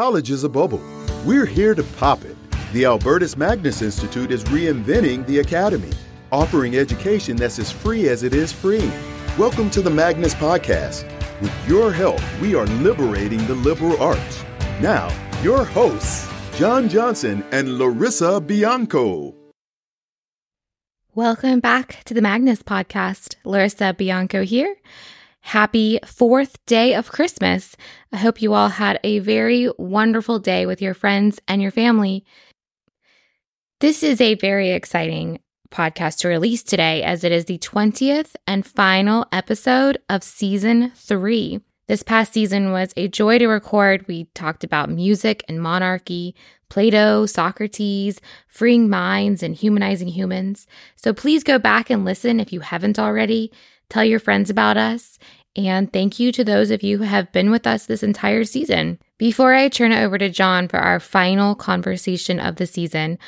college is a bubble. We're here to pop it. The Albertus Magnus Institute is reinventing the academy, offering education that's as free as it is free. Welcome to the Magnus Podcast. With your help, we are liberating the liberal arts. Now, your hosts, John Johnson and Larissa Bianco. Welcome back to the Magnus Podcast. Larissa Bianco here. Happy fourth day of Christmas. I hope you all had a very wonderful day with your friends and your family. This is a very exciting podcast to release today as it is the 20th and final episode of season three. This past season was a joy to record. We talked about music and monarchy, Plato, Socrates, freeing minds, and humanizing humans. So please go back and listen if you haven't already. Tell your friends about us. And thank you to those of you who have been with us this entire season. Before I turn it over to John for our final conversation of the season,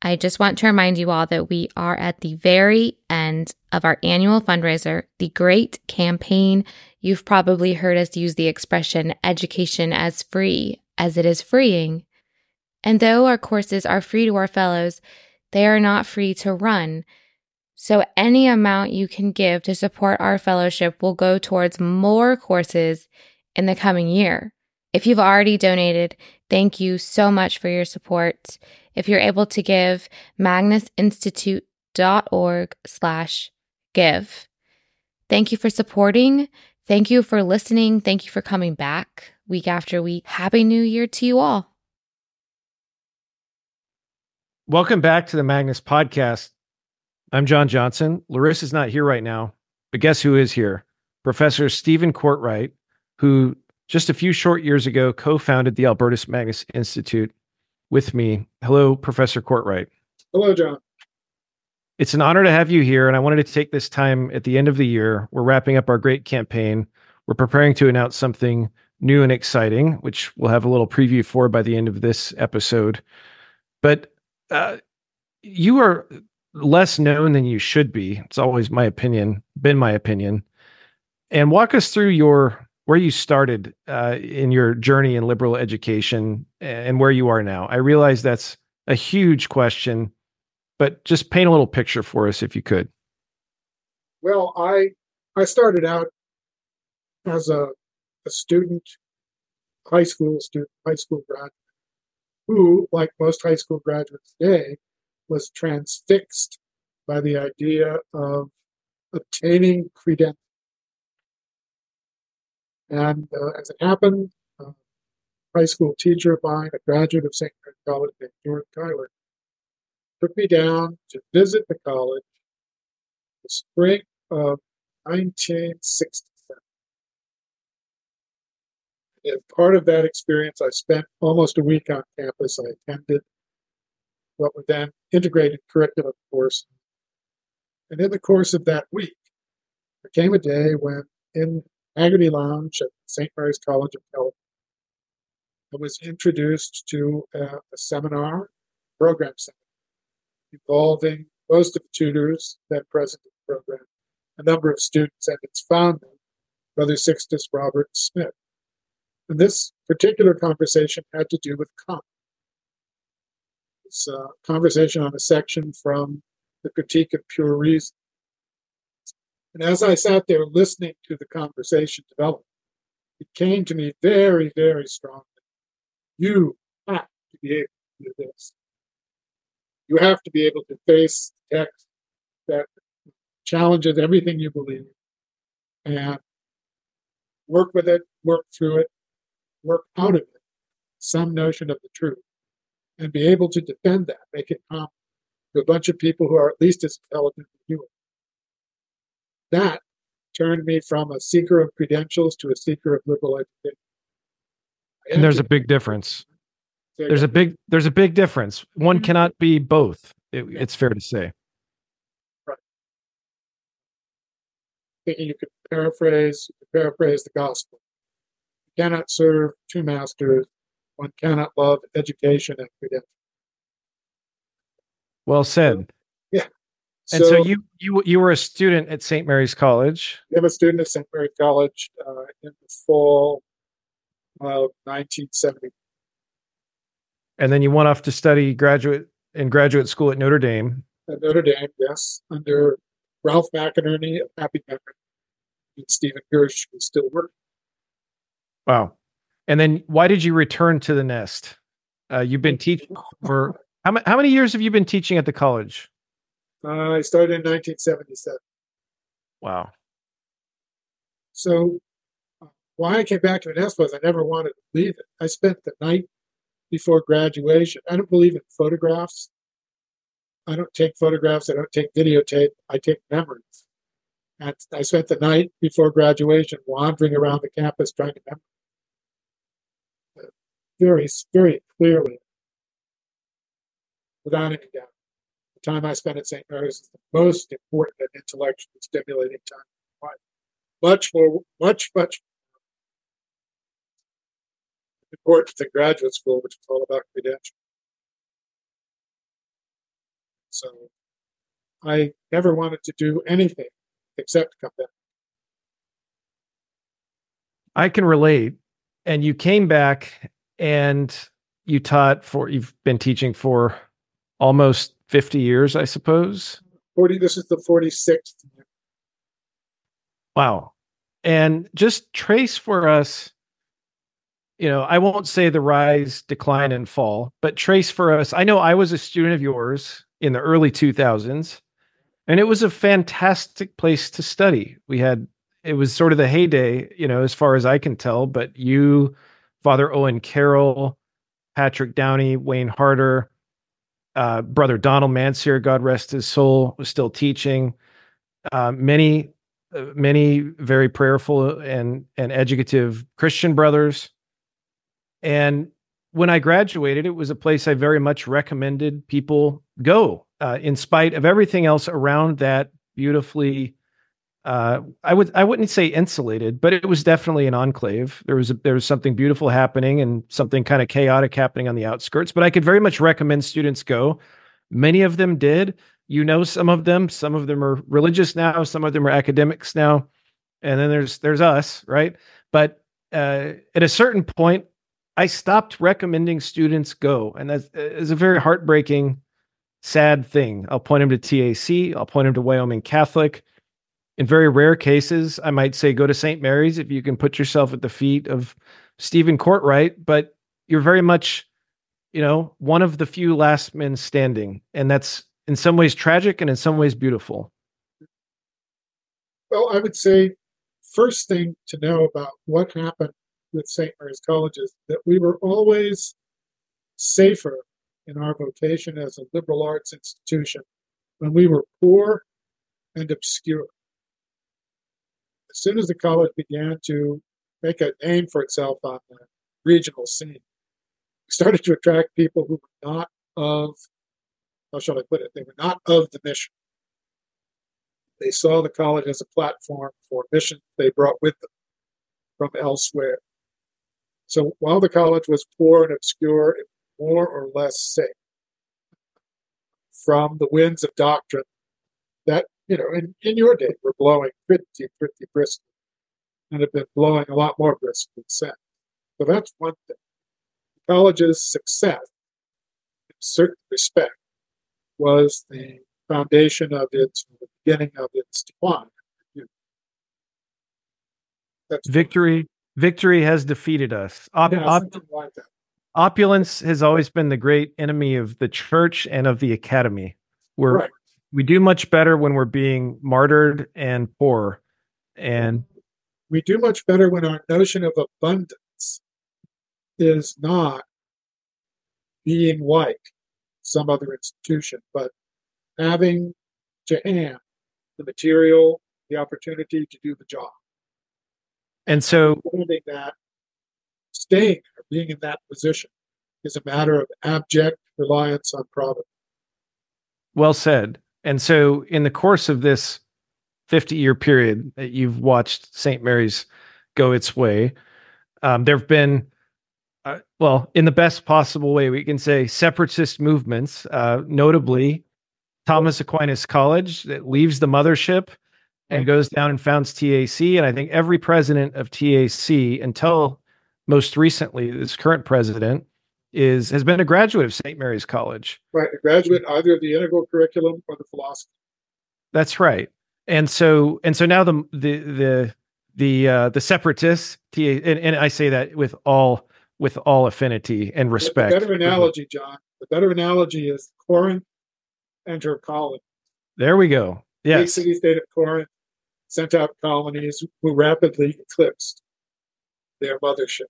I just want to remind you all that we are at the very end of our annual fundraiser, the Great Campaign. You've probably heard us use the expression education as free as it is freeing. And though our courses are free to our fellows, they are not free to run. So any amount you can give to support our fellowship will go towards more courses in the coming year. If you've already donated, thank you so much for your support. If you're able to give, magnusinstitute.org slash give. Thank you for supporting. Thank you for listening. Thank you for coming back week after week. Happy New Year to you all. Welcome back to the Magnus Podcast. I'm John Johnson. Larissa's not here right now, but guess who is here? Professor Steven Cortright, who just a few short years ago co founded the Albertus Magnus Institute with me. Hello, Professor Cortright. Hello, John. It's an honor to have you here, and I wanted to take this time at the end of the year. We're wrapping up our great campaign. We're preparing to announce something new and exciting, which we'll have a little preview for by the end of this episode. But uh, you are less known than you should be. It's always my opinion, been my opinion. And walk us through your where you started uh, in your journey in liberal education and where you are now. I realize that's a huge question, but just paint a little picture for us if you could. Well, I I started out as a, a student, high school student, high school graduate, who, like most high school graduates today, was transfixed by the idea of obtaining credentials. And uh, as it happened, uh, a high school teacher of mine, a graduate of St. Mary's College named George Tyler, took me down to visit the college the spring of 1967. And part of that experience, I spent almost a week on campus. I attended what were then integrated curriculum course. And in the course of that week, there came a day when in Agony Lounge at St. Mary's College of Health, I was introduced to a, a seminar, program seminar, involving most of the tutors then present in the program, a number of students, and its founder, Brother Sixtus Robert Smith. And this particular conversation had to do with Kant a uh, conversation on a section from the Critique of Pure Reason. And as I sat there listening to the conversation develop, it came to me very, very strongly. You have to be able to do this. You have to be able to face text that challenges everything you believe and work with it, work through it, work out of it some notion of the truth and be able to defend that, make it common to a bunch of people who are at least as intelligent as you are. That turned me from a seeker of credentials to a seeker of liberal education. And there's a big difference. There's a big there's a big difference. One mm-hmm. cannot be both. It, it's fair to say. Right. Thinking you could paraphrase you could paraphrase the gospel. You cannot serve two masters one cannot love education and credentials. Well said. Yeah. And so, so, you you you were a student at St. Mary's College. I'm a student at St. Mary's College uh, in the fall of 1970. And then you went off to study graduate in graduate school at Notre Dame. At Notre Dame, yes, under Ralph McInerny Happy Memory and Stephen Gersh, who's still working. Wow. And then why did you return to the nest? Uh, you've been teaching for how, how many years have you been teaching at the college? Uh, I started in 1977. Wow. So why I came back to the nest was I never wanted to leave it. I spent the night before graduation. I don't believe in photographs. I don't take photographs. I don't take videotape. I take memories. And I spent the night before graduation wandering around the campus trying to remember very, very clearly, without any doubt. The time I spent at St. Mary's is the most important and intellectually stimulating time in life. Much more, much, much more important than graduate school, which is all about credentials. So I never wanted to do anything except come back. I can relate. And you came back and you taught for, you've been teaching for almost 50 years, I suppose. 40, this is the 46th. Wow. And just trace for us you know, I won't say the rise, decline, and fall, but trace for us. I know I was a student of yours in the early 2000s, and it was a fantastic place to study. We had, it was sort of the heyday, you know, as far as I can tell, but you, Father Owen Carroll, Patrick Downey, Wayne Harder, uh, Brother Donald Mansier, God rest his soul, was still teaching. Uh, many, uh, many very prayerful and and educative Christian brothers and when I graduated, it was a place I very much recommended people go, uh, in spite of everything else around that beautifully. Uh, I would I wouldn't say insulated, but it was definitely an enclave. There was a, there was something beautiful happening and something kind of chaotic happening on the outskirts. But I could very much recommend students go. Many of them did. You know, some of them. Some of them are religious now. Some of them are academics now. And then there's there's us, right? But uh, at a certain point, I stopped recommending students go, and that is a very heartbreaking, sad thing. I'll point them to TAC. I'll point them to Wyoming Catholic. In very rare cases, I might say go to St. Mary's if you can put yourself at the feet of Steven Cortright, but you're very much, you know, one of the few last men standing, and that's in some ways tragic and in some ways beautiful. Well, I would say first thing to know about what happened with St. Mary's colleges that we were always safer in our vocation as a liberal arts institution when we were poor and obscure. As soon as the college began to make a name for itself on the regional scene, started to attract people who were not of, how shall I put it, they were not of the mission. They saw the college as a platform for mission they brought with them from elsewhere. So while the college was poor and obscure, and more or less safe from the winds of doctrine that, you know, in, in your day were blowing pretty, pretty briskly and have been blowing a lot more briskly since. So that's one thing. The college's success, in certain respect, was the foundation of its, the beginning of its decline. That's victory victory has defeated us. Op- yeah, op- like opulence has always been the great enemy of the church and of the academy. We're right. We do much better when we're being martyred and poor, and we do much better when our notion of abundance is not being like some other institution, but having to hand the material, the opportunity to do the job. And so that staying or being in that position is a matter of abject reliance on providence. Well said. And so in the course of this 50 year period that you've watched St. Mary's go its way, um, there have been, uh, well, in the best possible way, we can say separatist movements, uh, notably Thomas Aquinas College that leaves the mothership and goes down and founds TAC. And I think every president of TAC until most recently, this current president, is has been a graduate of St. Mary's College. Right, a graduate either of the integral curriculum or the philosophy. That's right. And so and so now the the the the uh, the separatists, and, and I say that with all with all affinity and respect. The better analogy, John. The better analogy is Corinth and her colony. There we go. Yes. The city state of Corinth sent out colonies who rapidly eclipsed their mothership.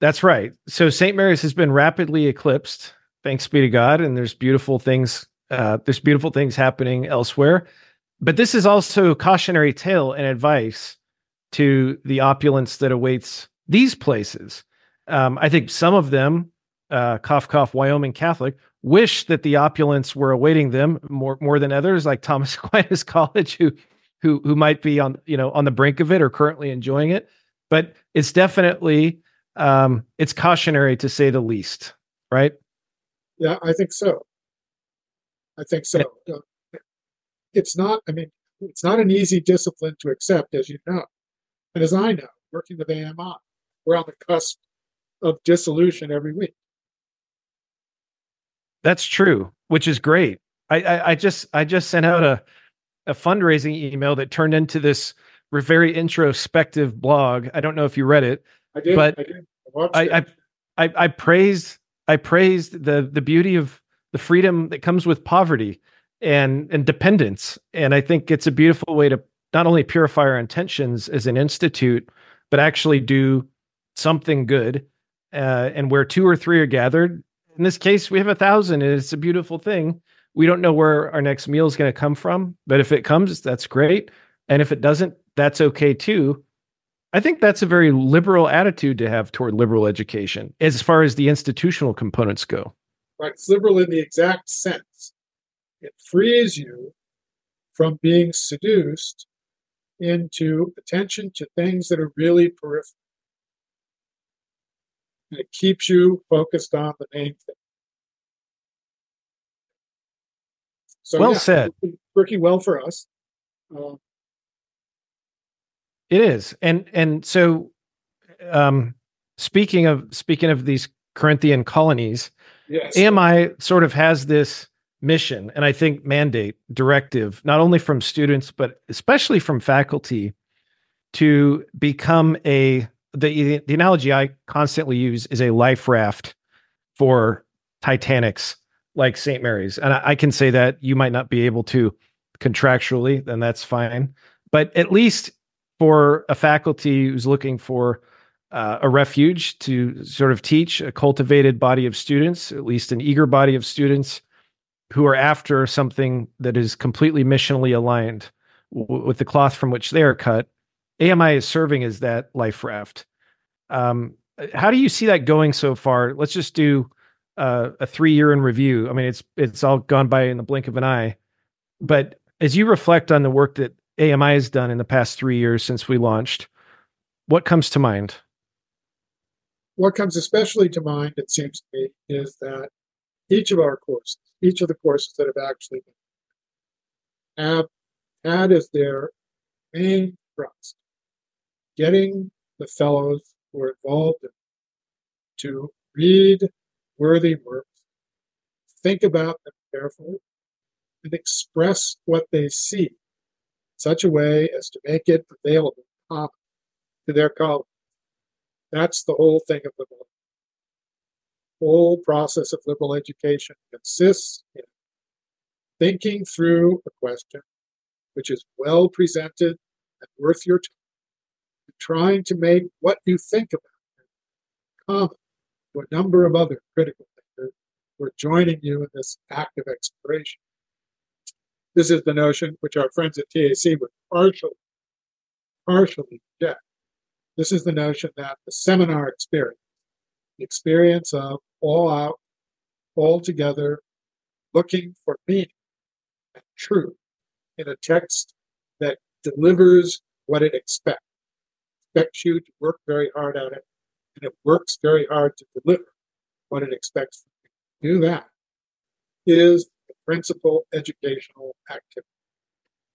That's right. So St. Mary's has been rapidly eclipsed, thanks be to God, and there's beautiful things. Uh, there's beautiful things happening elsewhere, but this is also a cautionary tale and advice to the opulence that awaits these places. Um, I think some of them, uh, cough cough, Wyoming Catholic, wish that the opulence were awaiting them more more than others, like Thomas Aquinas College, who who who might be on you know on the brink of it or currently enjoying it. But it's definitely um, it's cautionary to say the least, right? Yeah, I think so. I think so. It's not. I mean, it's not an easy discipline to accept, as you know, and as I know, working with AMI, we're on the cusp of dissolution every week. That's true, which is great. I, I, I just I just sent out a a fundraising email that turned into this very introspective blog. I don't know if you read it, I did, but I did. I, I, I, I, I praised I praised the the beauty of the freedom that comes with poverty and and dependence, and I think it's a beautiful way to not only purify our intentions as an institute, but actually do something good. Uh, and where two or three are gathered, in this case, we have a thousand, and it's a beautiful thing. We don't know where our next meal is going to come from, but if it comes, that's great. And if it doesn't, that's okay too. I think that's a very liberal attitude to have toward liberal education as far as the institutional components go. Right. It's liberal in the exact sense. It frees you from being seduced into attention to things that are really peripheral. And it keeps you focused on the main thing. So, well yeah, said. Working well for us. Um, it is, and and so, um, speaking of speaking of these Corinthian colonies, yes. AMI sort of has this mission, and I think mandate, directive, not only from students but especially from faculty, to become a the the analogy I constantly use is a life raft for Titanics like St. Mary's, and I, I can say that you might not be able to contractually, then that's fine, but at least for a faculty who's looking for uh, a refuge to sort of teach a cultivated body of students, at least an eager body of students who are after something that is completely missionally aligned w- with the cloth from which they are cut. AMI is serving as that life raft. Um, how do you see that going so far? Let's just do uh, a three year in review. I mean, it's it's all gone by in the blink of an eye. But as you reflect on the work that AMI has done in the past three years since we launched, what comes to mind? What comes especially to mind, it seems to me, is that each of our courses, each of the courses that have actually been, have had as their main thrust getting the fellows who are involved in, to read worthy works, think about them carefully, and express what they see such a way as to make it available to their colleagues. That's the whole thing of liberal. The whole process of liberal education consists in thinking through a question which is well presented and worth your time, trying to make what you think about it common to a number of other critical thinkers who are joining you in this active exploration. This is the notion which our friends at TAC would partially, partially reject. This is the notion that the seminar experience, the experience of all out, all together, looking for meaning and truth in a text that delivers what it expects. Expects you to work very hard at it, and it works very hard to deliver what it expects from you. Do that is principal educational activity.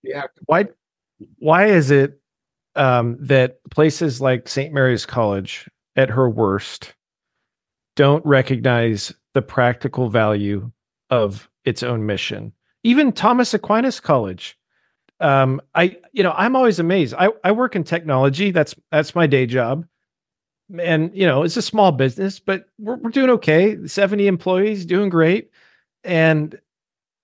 The. Why? Why is it um, that places like St. Mary's College, at her worst, don't recognize the practical value of its own mission. Even Thomas Aquinas College. Um, I, you know, I'm always amazed. I, I work in technology. That's that's my day job, and you know, it's a small business, but we're we're doing okay. 70 employees, doing great, and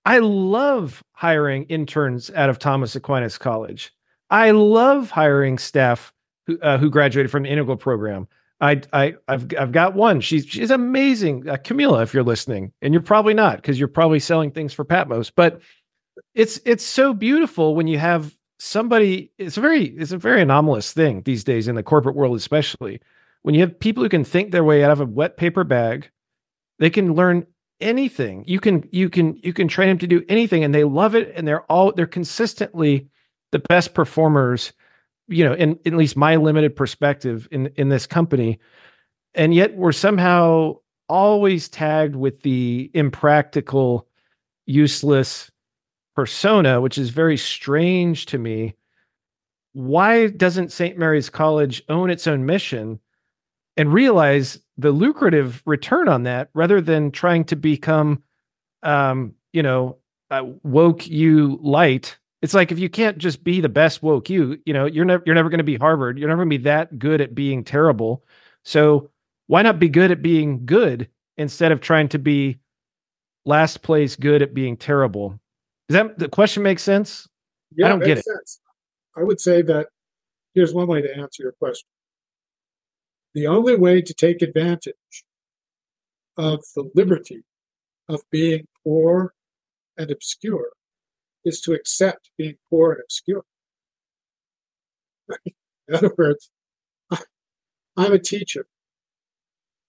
I love hiring interns out of Thomas Aquinas College. I love hiring staff who uh, who graduated from the Integral program. I I I've I've got one. She's she's amazing, uh, Camila. If you're listening, and you're probably not because you're probably selling things for Patmos, but it's it's so beautiful when you have somebody. It's a very it's a very anomalous thing these days in the corporate world, especially when you have people who can think their way out of a wet paper bag. They can learn anything. You can you can you can train them to do anything, and they love it, and they're all they're consistently the best performers you know in, in at least my limited perspective in in this company and yet we're somehow always tagged with the impractical useless persona which is very strange to me why doesn't st mary's college own its own mission and realize the lucrative return on that rather than trying to become um you know uh, woke you light it's like if you can't just be the best woke you, you know, you're never you're never going to be Harvard. You're never going to be that good at being terrible. So why not be good at being good instead of trying to be last place good at being terrible? Does that the question make sense? Yeah, I don't get it. Sense. I would say that here's one way to answer your question. The only way to take advantage of the liberty of being poor and obscure is to accept being poor and obscure. In other words, I'm a teacher.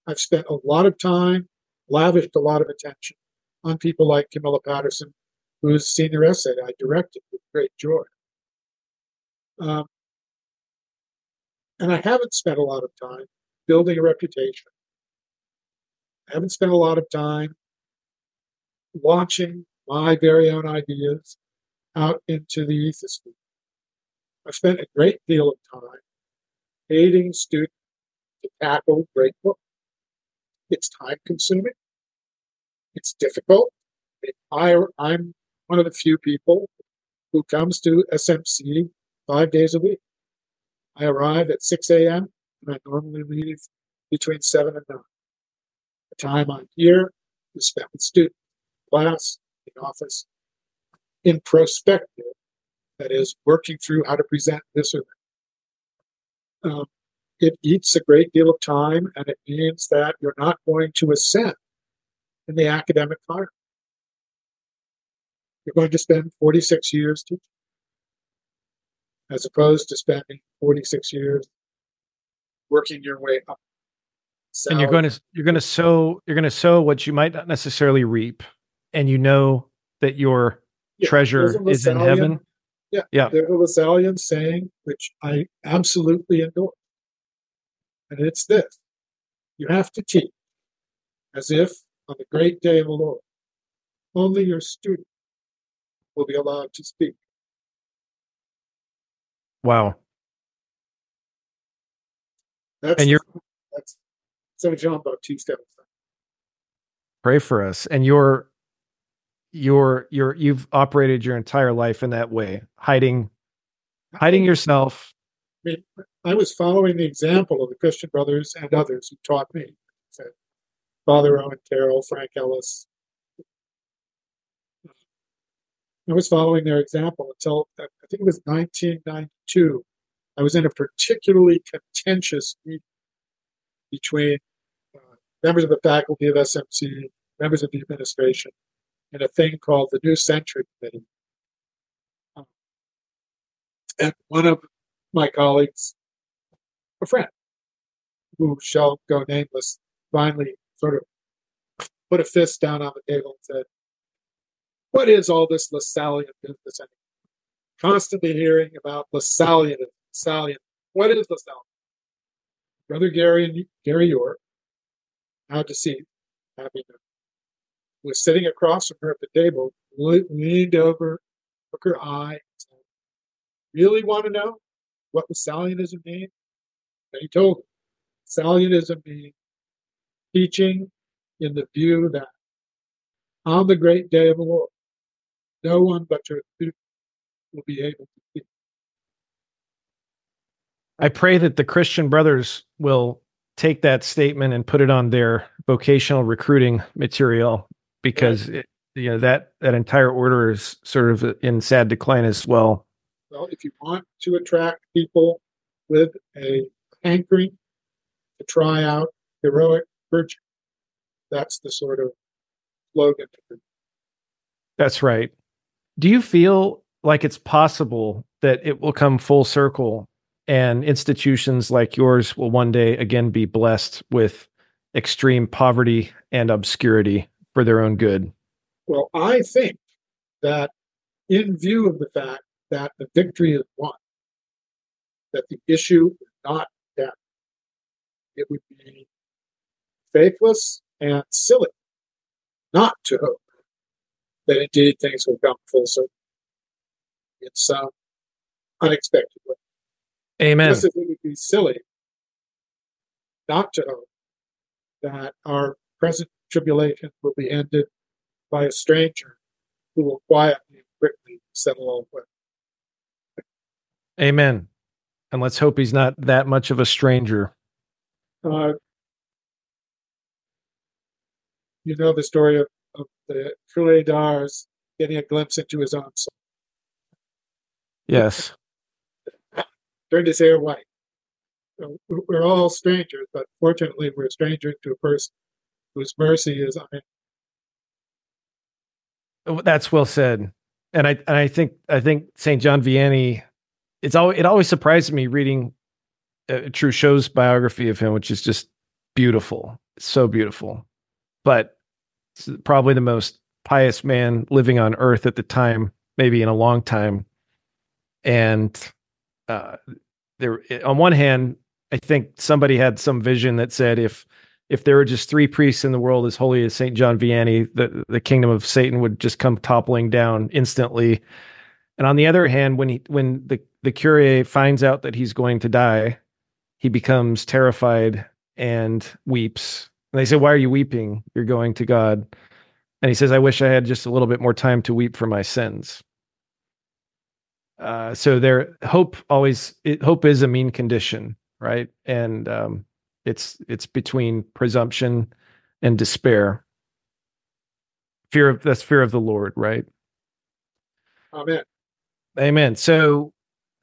I've spent a lot of time, lavished a lot of attention on people like Camilla Patterson, whose senior essay I directed with great joy. Um, and I haven't spent a lot of time building a reputation. I haven't spent a lot of time launching my very own ideas out into the ethosphere. I've spent a great deal of time aiding students to tackle great books. It's time consuming. It's difficult. I, I'm one of the few people who comes to SMC five days a week. I arrive at 6 a.m. and I normally leave between 7 and 9. The time I'm here is spent with students, class, in office, in prospective, that is, working through how to present this or that. Um, it eats a great deal of time, and it means that you're not going to ascend in the academic fire. You're going to spend 46 years teaching, as opposed to spending 46 years working your way up. and you're going to you're going to sow you're going to sow what you might not necessarily reap, and you know that you're yeah, treasure is in heaven. Yeah, yeah. There's a Lasallian saying which I absolutely endorse, and it's this: you have to teach as if on the great day of the Lord, only your student will be allowed to speak. Wow. That's, and you're that's so John Baptiste. Pray for us. And you're you're you're you've operated your entire life in that way, hiding hiding yourself. I mean, I was following the example of the Christian brothers and others who taught me. Father Owen Carroll, Frank Ellis. I was following their example until I think it was 1992. I was in a particularly contentious meeting between uh, members of the faculty of SMC, members of the administration, in a thing called the New Century Committee. Um, and one of my colleagues, a friend, who shall go nameless, finally sort of put a fist down on the table and said, What is all this Lasallian business? Constantly hearing about Lasallian, Lasallian. What is Lasallian? Brother Gary and Gary York, now deceased, happy to was sitting across from her at the table, leaned over, took her eye, said, Really want to know what Lasallianism means? And he told her, Lasallianism means teaching in the view that on the great day of the Lord, no one but your student will be able to see. I pray that the Christian brothers will take that statement and put it on their vocational recruiting material because it, you know that that entire order is sort of in sad decline as well. Well, if you want to attract people with a hankering to try out heroic virtue, that's the sort of slogan. That's right. Do you feel like it's possible that it will come full circle and institutions like yours will one day again be blessed with extreme poverty and obscurity for their own good? Well, I think that in view of the fact that the victory is won, that the issue is not death, it would be faithless and silly not to hope that indeed things will come full circle in some unexpected way. Amen. As it would be silly not to hope that our present tribulation will be ended by a stranger who will quietly and quickly settle all away. Amen. And let's hope he's not that much of a stranger. Uh, you know the story of the d'Ars getting a glimpse into his own soul. Yes. Turned his hair white. We're all strangers, but fortunately, we're strangers to a person whose mercy is unending. Oh, That's well said. And I and I think I think St. John Vianney it's always it always surprised me reading uh, Trochu's biography of him, which is just beautiful. so beautiful. But probably the most pious man living on earth at the time, maybe in a long time. And uh, there, on one hand, I think somebody had some vision that said if if there were just three priests in the world as holy as Saint John Vianney, the the kingdom of Satan would just come toppling down instantly. And on the other hand, when he when the the cure finds out that he's going to die, he becomes terrified and weeps. And they say, "Why are you weeping? You're going to God." And he says, "I wish I had just a little bit more time to weep for my sins." Uh, so there, hope always it, hope is a mean condition, right? And um, it's it's between presumption and despair. Fear of that's fear of the Lord, right? Amen. Amen. So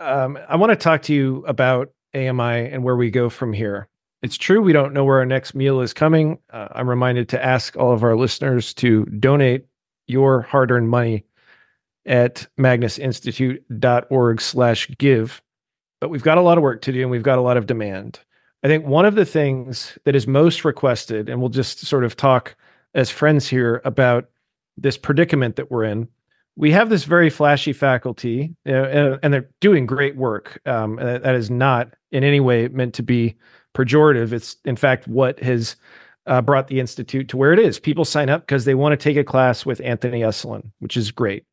um, I want to talk to you about AMI and where we go from here. It's true we don't know where our next meal is coming. Uh, I'm reminded to ask all of our listeners to donate your hard-earned money at magnusinstitute.org slash give. But we've got a lot of work to do and we've got a lot of demand. I think one of the things that is most requested, and we'll just sort of talk as friends here about this predicament that we're in. We have this very flashy faculty, uh, and, and they're doing great work. Um, that is not in any way meant to be pejorative. It's in fact what has uh, brought the institute to where it is. People sign up because they want to take a class with Anthony Esolen, which is great.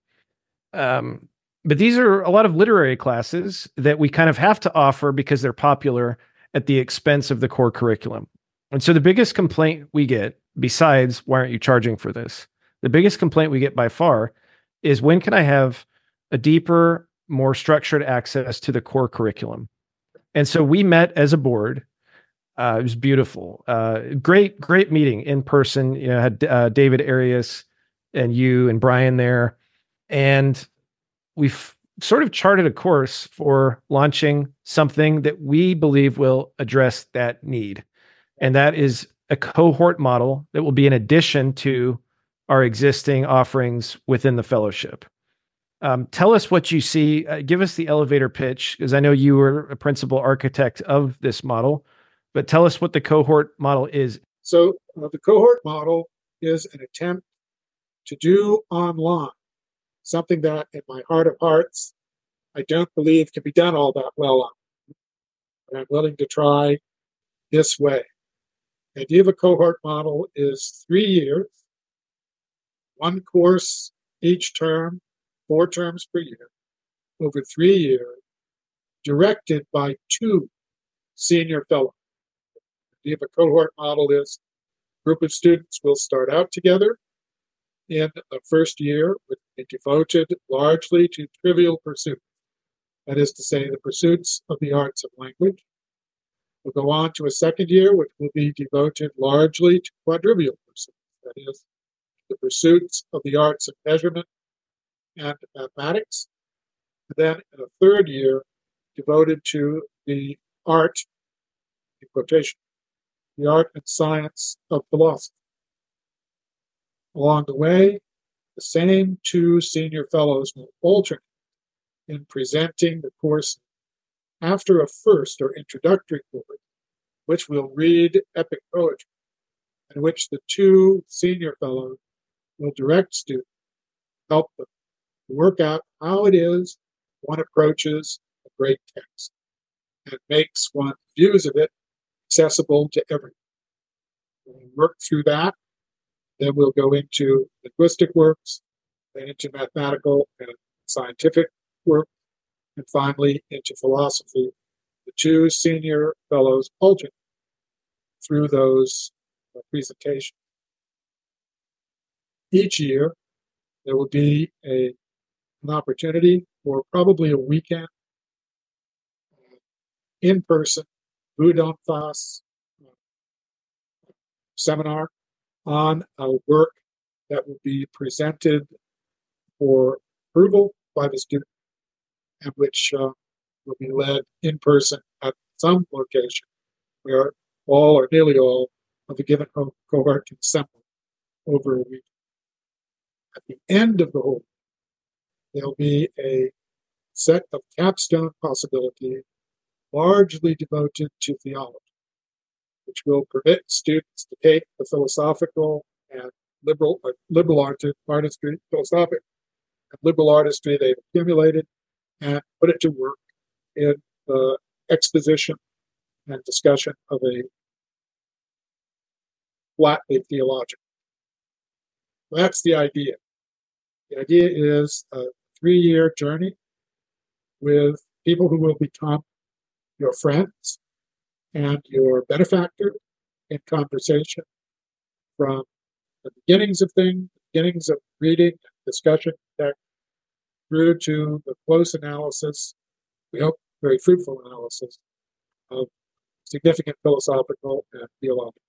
Um, but these are a lot of literary classes that we kind of have to offer because they're popular at the expense of the core curriculum. And so the biggest complaint we get, besides why aren't you charging for this? The biggest complaint we get by far is when can I have a deeper, more structured access to the core curriculum? And so we met as a board. Uh, it was beautiful. Uh, great, great meeting in person. You know, had uh, David Arias and you and Brian there, and we've sort of charted a course for launching something that we believe will address that need. And that is a cohort model that will be in addition to our existing offerings within the fellowship. Um, tell us what you see. Uh, give us the elevator pitch, because I know you were a principal architect of this model, but tell us what the cohort model is. So uh, the cohort model is an attempt to do online something that, in my heart of hearts, I don't believe can be done all that well on. But I'm willing to try this way. The idea of a cohort model is three years, one course each term, four terms per year, over three years, directed by two senior fellows. Idea of a cohort model is group of students will start out together in the first year would be devoted largely to trivial pursuits. That is to say, the pursuits of the arts of language. We'll go on to a second year, which will be devoted largely to quadrivial pursuits. That is, the pursuits of the arts of measurement and mathematics. And then in a third year, devoted to the art, in quotation, the art and science of philosophy. Along the way, the same two senior fellows will alternate in presenting the course after a first or introductory course, which will read epic poetry, and which the two senior fellows will direct students, help them work out how it is one approaches a great text and makes one's views of it accessible to everyone. we work through that. Then we'll go into linguistic works, then into mathematical and scientific work, and finally into philosophy. The two senior fellows alternate through those uh, presentations. Each year, there will be a, an opportunity for probably a weekend uh, in person Vue d'en-face seminar on a work that will be presented for approval by the student and which uh, will be led in person at some location where all or nearly all of the given cohort can assemble over a week. At the end of the whole, there'll be a set of capstone possibilities largely devoted to theology, which will permit students to take the philosophical and liberal uh, liberal art, artistry, philosophic and liberal artistry they've accumulated, and put it to work in the exposition and discussion of a flatly theological. That's the idea. The idea is a three year journey with people who will become your friends and your benefactor in conversation from the beginnings of things, beginnings of reading, discussion, text, through to the close analysis, we hope very fruitful analysis of significant philosophical and theological.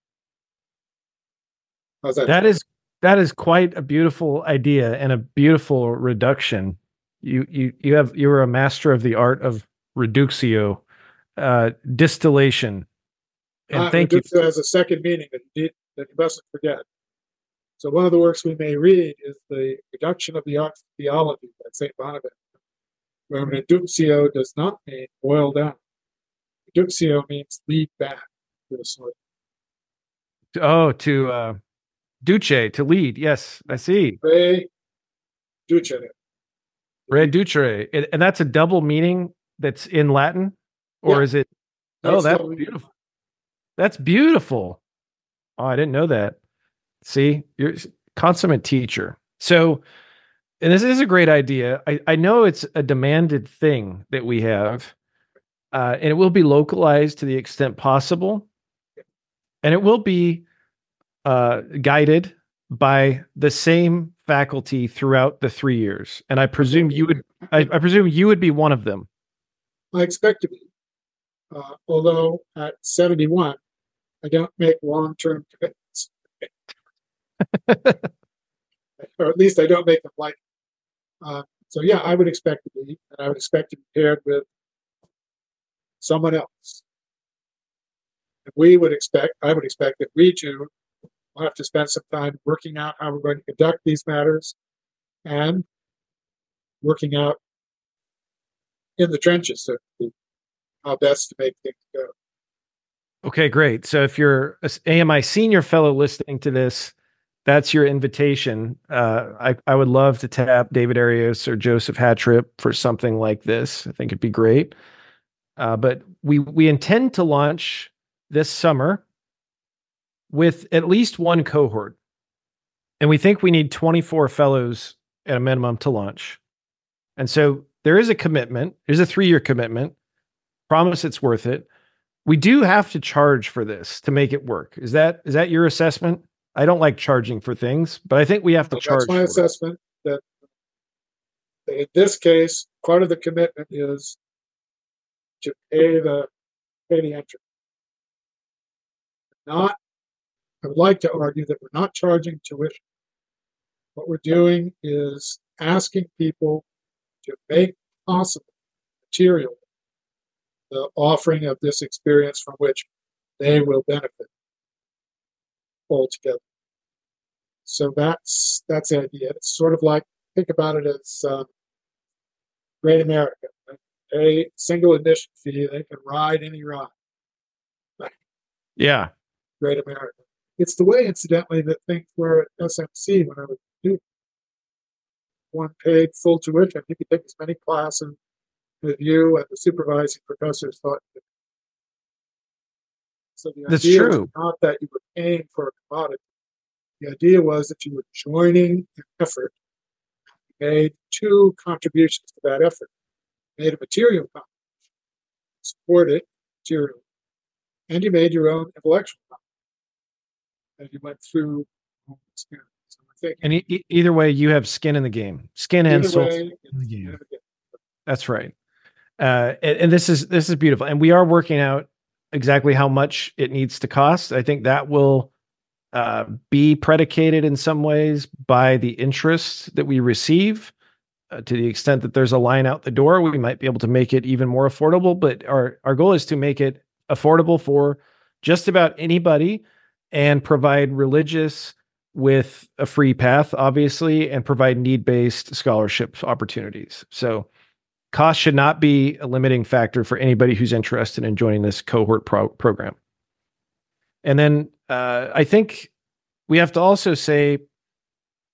How's that? That is that is quite a beautiful idea and a beautiful reduction. You you you have you are a master of the art of reductio uh, distillation. And thank you. As a second meaning that you, that you mustn't forget. So one of the works we may read is the Reduction of the Art Theology by St. Bonaventure, where reductio does not mean boil down. Reductio means lead back to the source. Oh, to uh, duce, to lead. Yes, I see. Re ducere. Reducere. And that's a double meaning that's in Latin? Or yeah. is it? Oh, that's beautiful. That's beautiful. Oh, I didn't know that. See, you're consummate teacher. So, and this is a great idea. I, I know it's a demanded thing that we have, uh, and it will be localized to the extent possible, and it will be uh, guided by the same faculty throughout the three years. And I presume you would. I, I presume you would be one of them. I expect to be. Uh, although at 71, I don't make long term commitments. or at least I don't make them like. Uh, so, yeah, I would expect to be, and I would expect to be paired with someone else. And we would expect, I would expect that we too will have to spend some time working out how we're going to conduct these matters and working out in the trenches, so to speak, how best to make things go. Okay, great. So if you're AMI senior fellow listening to this, that's your invitation. Uh, I, I would love to tap David Arias or Joseph Hatrip for something like this. I think it'd be great. Uh, but we we intend to launch this summer with at least one cohort, and we think we need 24 fellows at a minimum to launch. And so there is a commitment. There's a three year commitment promise it's worth it. we do have to charge for this to make it work. Is that is that your assessment? I don't like charging for things, but I think we have to So charge. That's my for it. assessment that in this case, part of the commitment is to pay the, pay the entry. Not, I would like to argue that we're not charging tuition. What we're doing is asking people to make possible material the offering of this experience from which they will benefit altogether. So that's that's the idea. It's sort of like think about it as um, Great America. right? A single admission fee, they can ride any ride. Yeah. Great America. It's the way, incidentally, that things were at SMC when I was a student. One paid full tuition. You could take as many classes with you and the supervising professors thought. you. So the That's idea was true. not that you were paying for a commodity. The idea was that you were joining an effort, you made two contributions to that effort. You made a material contribution, supported material, and you made your own intellectual contribution as you went through the experience. So And e- e- either way, you have skin in the game, skin and soul. way, in the game. That's right. Uh, and, and this is this is beautiful, and we are working out exactly how much it needs to cost. I think that will uh, be predicated in some ways by the interest that we receive. Uh, to the extent that there's a line out the door, we might be able to make it even more affordable. But our our goal is to make it affordable for just about anybody, and provide religious with a free path, obviously, and provide need based scholarship opportunities. So cost should not be a limiting factor for anybody who's interested in joining this cohort pro- program. And then uh, I think we have to also say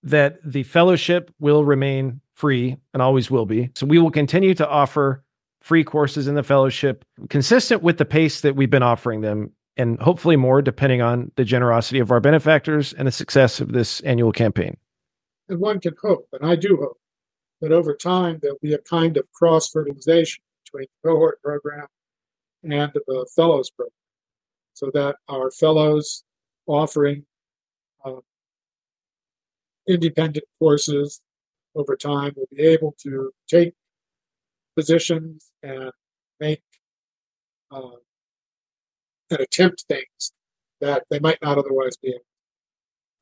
that the fellowship will remain free and always will be. So we will continue to offer free courses in the fellowship consistent with the pace that we've been offering them and hopefully more depending on the generosity of our benefactors and the success of this annual campaign. And one can hope, and I do hope, that over time there'll be a kind of cross fertilization between the cohort program and the fellows program, so that our fellows offering uh, independent courses over time will be able to take positions and make uh, and attempt things that they might not otherwise be able.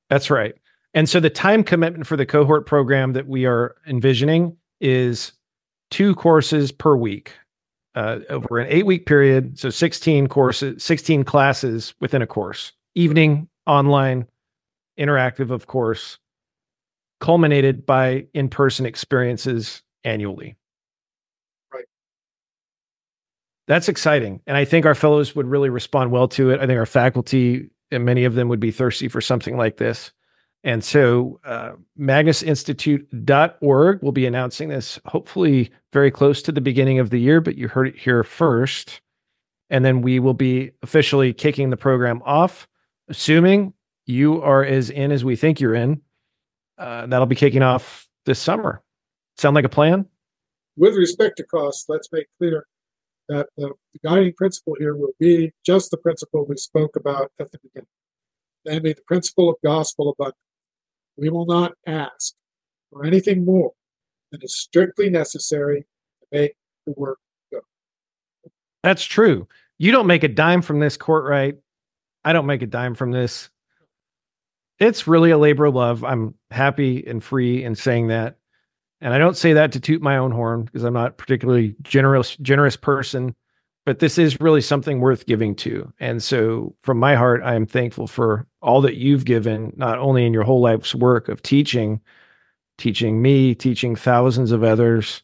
That's right. And so the time commitment for the cohort program that we are envisioning is two courses per week uh, over an eight week period. So 16 courses, 16 classes within a course, evening, online, interactive, of course, culminated by in person experiences annually. Right. That's exciting. And I think our fellows would really respond well to it. I think our faculty and many of them would be thirsty for something like this. And so, uh, magnusinstitute.org will be announcing this hopefully very close to the beginning of the year, but you heard it here first. And then we will be officially kicking the program off, assuming you are as in as we think you're in. Uh, that'll be kicking off this summer. Sound like a plan? with respect to costs, let's make clear that the, the guiding principle here will be just the principle we spoke about at the beginning, namely the principle of gospel abundance. We will not ask for anything more than is strictly necessary to make the work go. That's true. You don't make a dime from this court, right? I don't make a dime from this. It's really a labor of love. I'm happy and free in saying that. And I don't say that to toot my own horn because I'm not particularly generous generous person, but this is really something worth giving to. And so from my heart, I am thankful for all that you've given, not only in your whole life's work of teaching, teaching me, teaching thousands of others,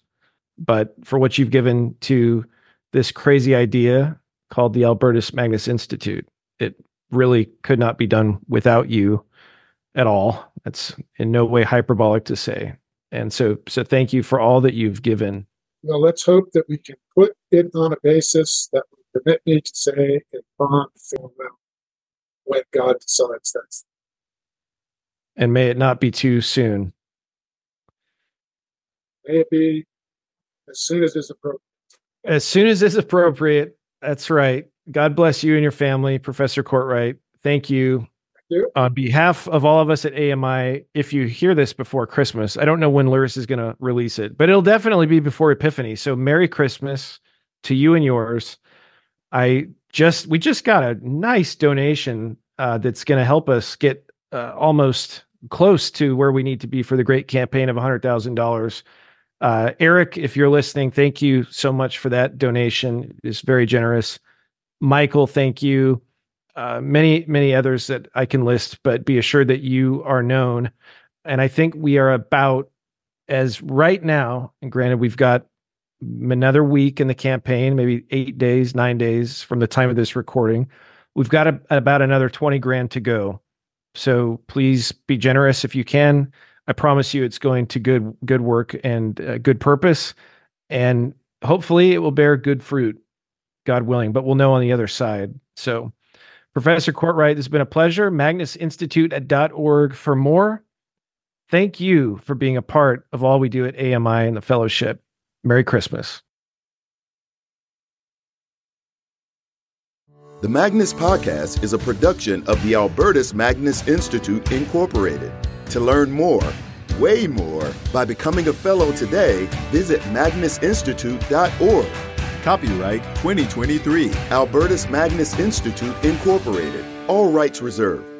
but for what you've given to this crazy idea called the Albertus Magnus Institute. It really could not be done without you at all. That's in no way hyperbolic to say. And so so thank you for all that you've given. Well, let's hope that we can put it on a basis that will permit me to say in bond farewell when God decides that's And may it not be too soon. may it be as soon as is appropriate. As soon as it's appropriate, that's right. God bless you and your family, Professor Cortright. Thank you. On behalf of all of us at AMI, if you hear this before Christmas, I don't know when Luris is going to release it, but it'll definitely be before Epiphany. So Merry Christmas to you and yours. I just we just got a nice donation uh, that's going to help us get uh, almost close to where we need to be for the great campaign of $100,000. Uh, Eric, if you're listening, thank you so much for that donation. It's very generous. Michael, thank you. Uh, many, many others that I can list, but be assured that you are known. And I think we are about as right now, and granted, we've got another week in the campaign, maybe eight days, nine days from the time of this recording. We've got a, about another 20 grand to go. So please be generous if you can. I promise you it's going to good good work and uh, good purpose and hopefully it will bear good fruit God willing, but we'll know on the other side. So Professor Cortright, has been a pleasure. MagnusInstitute.org for more. Thank you for being a part of all we do at AMI and the fellowship. Merry Christmas. The Magnus Podcast is a production of the Albertus Magnus Institute, Incorporated. To learn more, way more, by becoming a fellow today, visit magnusinstitute.org. Copyright 2023, Albertus Magnus Institute, Incorporated. All rights reserved.